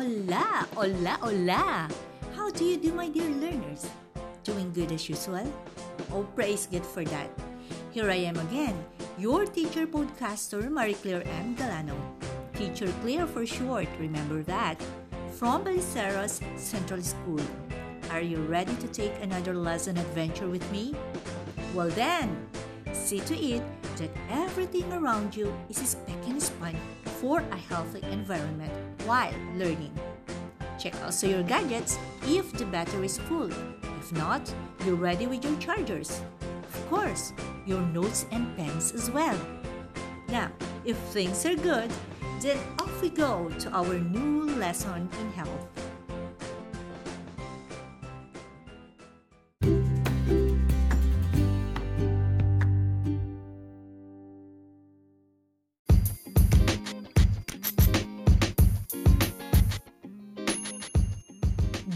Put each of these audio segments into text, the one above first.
Hola, hola, hola! How do you do, my dear learners? Doing good as usual? Oh, praise God for that. Here I am again, your teacher podcaster, Marie Claire M. Galano. Teacher Claire for short, remember that. From Baliceros Central School. Are you ready to take another lesson adventure with me? Well then, see to it that everything around you is spick and span for a healthy environment while learning. Check also your gadgets if the battery is full. If not, you're ready with your chargers. Of course, your notes and pens as well. Now, if things are good, then off we go to our new lesson in health.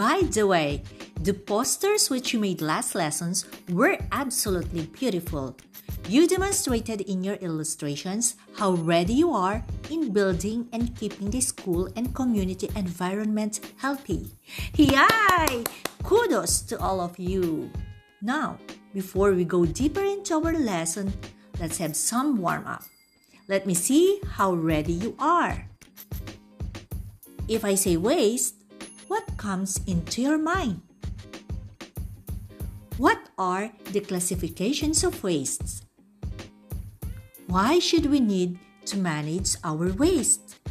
By the way, the posters which you made last lessons were absolutely beautiful. You demonstrated in your illustrations how ready you are in building and keeping the school and community environment healthy. Yay! Kudos to all of you. Now, before we go deeper into our lesson, let's have some warm up. Let me see how ready you are. If I say waste, what comes into your mind? What are the classifications of wastes? Why should we need to manage our waste?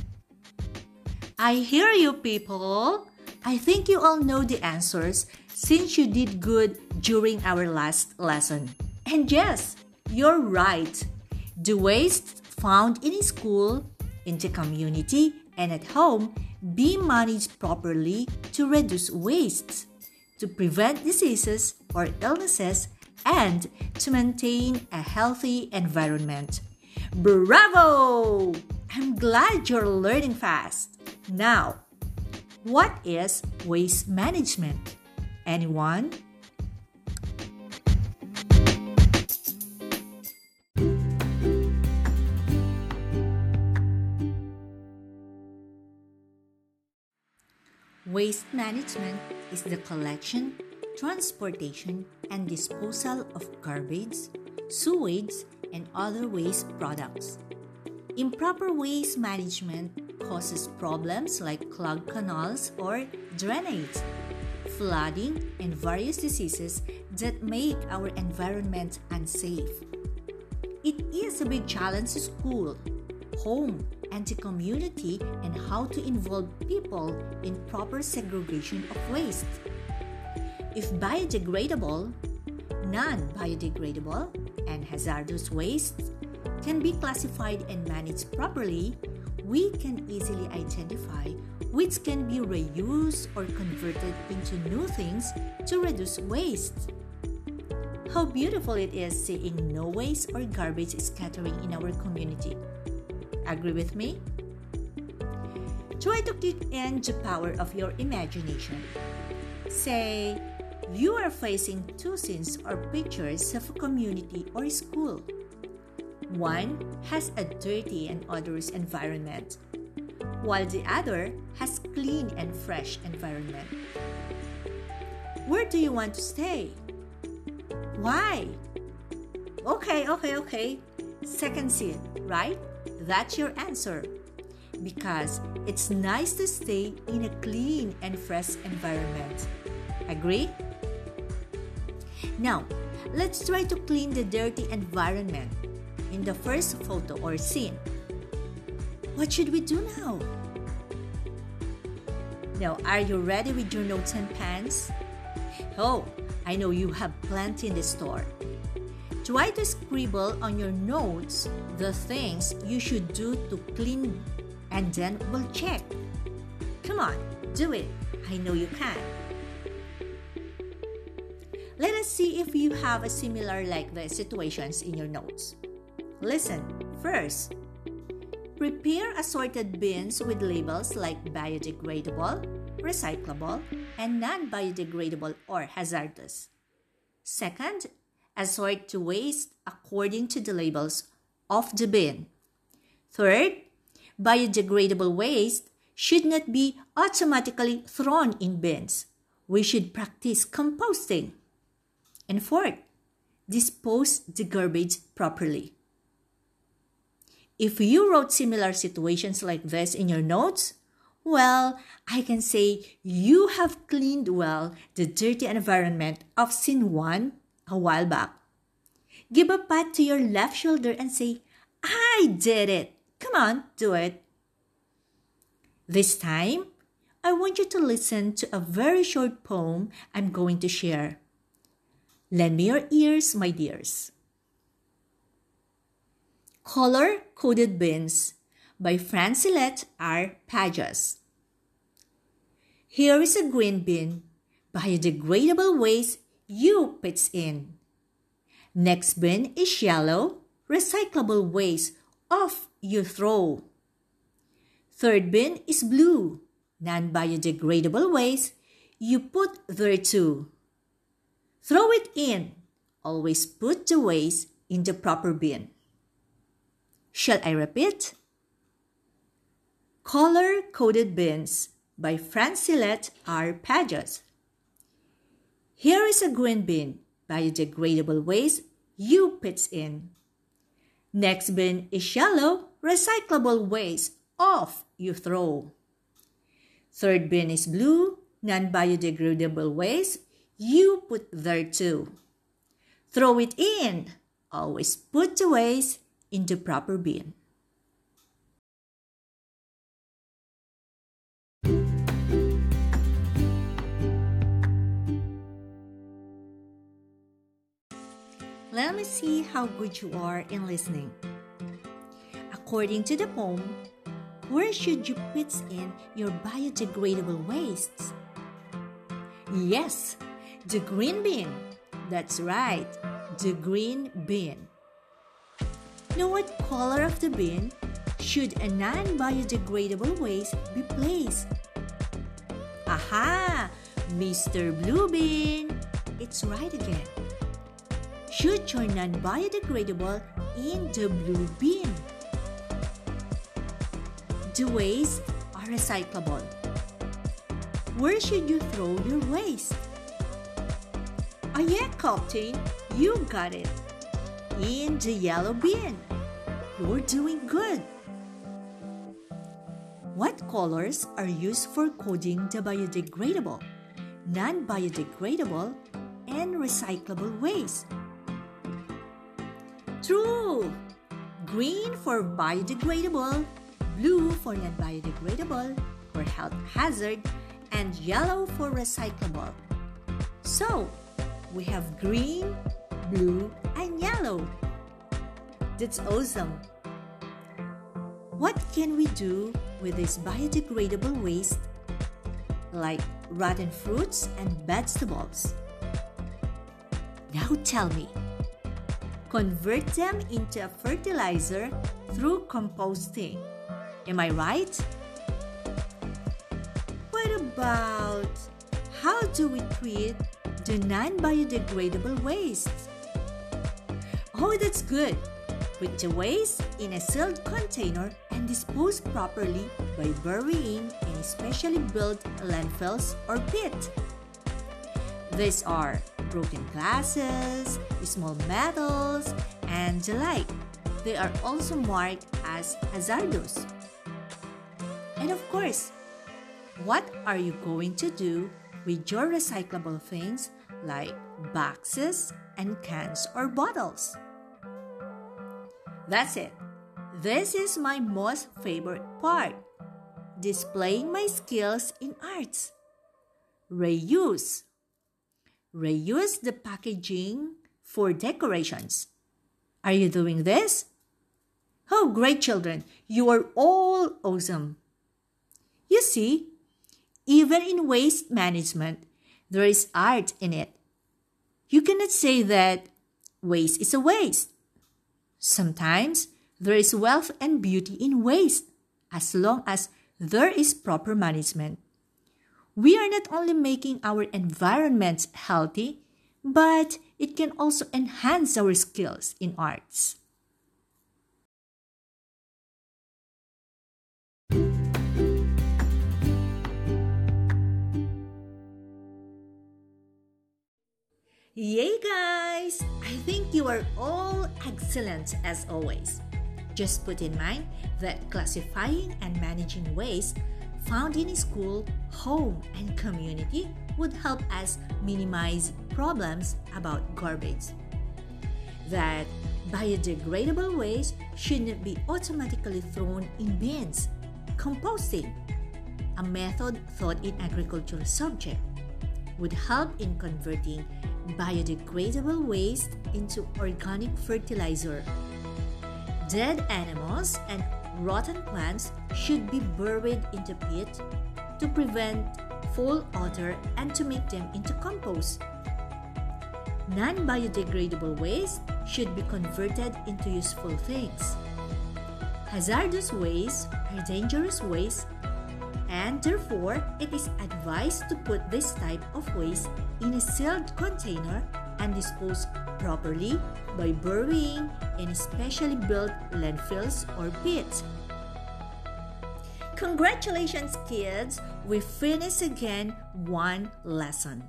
I hear you, people. I think you all know the answers since you did good during our last lesson. And yes, you're right. The waste found in school, in the community, and at home be managed properly to reduce waste, to prevent diseases or illnesses, and to maintain a healthy environment. Bravo! I'm glad you're learning fast. Now, what is waste management? Anyone? Waste management is the collection, transportation, and disposal of garbage, sewage, and other waste products. Improper waste management causes problems like clogged canals or drainage, flooding, and various diseases that make our environment unsafe. It is a big challenge to school, home, and the community and how to involve people in proper segregation of waste. If biodegradable, non biodegradable, and hazardous waste can be classified and managed properly, we can easily identify which can be reused or converted into new things to reduce waste. How beautiful it is seeing no waste or garbage scattering in our community. Agree with me? Try to kick in the power of your imagination. Say, you are facing two scenes or pictures of a community or school. One has a dirty and odorous environment, while the other has clean and fresh environment. Where do you want to stay? Why? Okay, okay, okay. Second scene, right? That's your answer. Because it's nice to stay in a clean and fresh environment. Agree? Now, let's try to clean the dirty environment in the first photo or scene. What should we do now? Now, are you ready with your notes and pens? Oh, I know you have plenty in the store. Try to scribble on your notes the things you should do to clean and then we'll check. Come on, do it. I know you can. Let us see if you have a similar like the situations in your notes. Listen, first, prepare assorted bins with labels like biodegradable, recyclable, and non biodegradable or hazardous. Second, assort to waste according to the labels of the bin. Third, biodegradable waste should not be automatically thrown in bins. We should practice composting. And fourth, dispose the garbage properly. If you wrote similar situations like this in your notes, well, I can say you have cleaned well the dirty environment of scene 1 a while back. Give a pat to your left shoulder and say, I did it. Come on, do it. This time, I want you to listen to a very short poem I'm going to share. Lend me your ears, my dears. Color Coded Bins by Francilette R. Pajas. Here is a green bin, biodegradable waste you puts in. Next bin is yellow, recyclable waste off you throw. Third bin is blue, non-biodegradable waste you put there too. Throw it in. Always put the waste in the proper bin. Shall I repeat? Color Coded Bins by Francilette R. Pajas. Here is a green bin, biodegradable waste you puts in. Next bin is yellow, recyclable waste off you throw. Third bin is blue, non-biodegradable waste you put there too. Throw it in. Always put the waste in the proper bin. Let me see how good you are in listening. According to the poem, where should you put in your biodegradable wastes? Yes, the green bin. That's right, the green bin. Know what color of the bin should a non-biodegradable waste be placed? Aha! Mr. Blue Bin! It's right again. Should your non-biodegradable in the blue bin? The waste are recyclable. Where should you throw your waste? Oh yeah, Captain, you got it. In the yellow bin. You're doing good. What colors are used for coding the biodegradable, non-biodegradable, and recyclable waste? True! Green for biodegradable, blue for non-biodegradable, for health hazard, and yellow for recyclable. So, we have green, blue, and yellow. That's awesome. What can we do with this biodegradable waste like rotten fruits and vegetables? Now tell me, convert them into a fertilizer through composting. Am I right? What about how do we treat the non-biodegradable waste? Oh, that's good. Put the waste in a sealed container and dispose properly by burying in specially built landfills or pit. These are broken glasses, small metals, and the like. They are also marked as hazardous. And of course, what are you going to do with your recyclable things like boxes and cans or bottles? That's it. This is my most favorite part displaying my skills in arts. Reuse. Reuse the packaging for decorations. Are you doing this? Oh, great children, you are all awesome. You see, even in waste management, there is art in it. You cannot say that waste is a waste. Sometimes there is wealth and beauty in waste as long as there is proper management we are not only making our environments healthy, but it can also enhance our skills in arts. Yay, guys! I think you are all excellent as always. Just put in mind that classifying and managing waste found in school, home, and community would help us minimize problems about garbage. That biodegradable waste shouldn't be automatically thrown in bins. Composting, a method taught in agricultural subject, would help in converting biodegradable waste into organic fertilizer. Dead animals and rotten plants should be buried in the pit to prevent full odor and to make them into compost. Non biodegradable waste should be converted into useful things. Hazardous waste are dangerous waste, and therefore it is advised to put this type of waste in a sealed container and dispose properly by burying in specially built landfills or pits. Congratulations, kids! We finished again one lesson.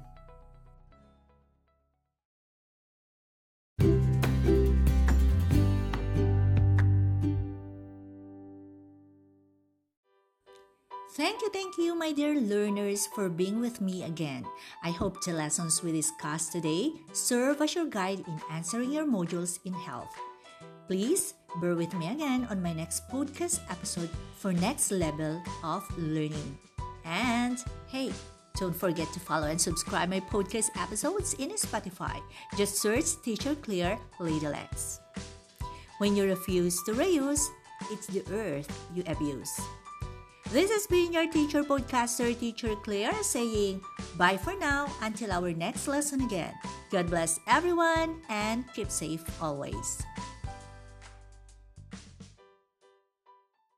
Thank you, thank you, my dear learners, for being with me again. I hope the lessons we discussed today serve as your guide in answering your modules in health. Please bear with me again on my next podcast episode for next level of learning. And hey, don't forget to follow and subscribe my podcast episodes in Spotify. Just search Teacher Claire Little X. When you refuse to reuse, it's the earth you abuse. This has been your teacher podcaster, Teacher Claire, saying bye for now until our next lesson again. God bless everyone and keep safe always.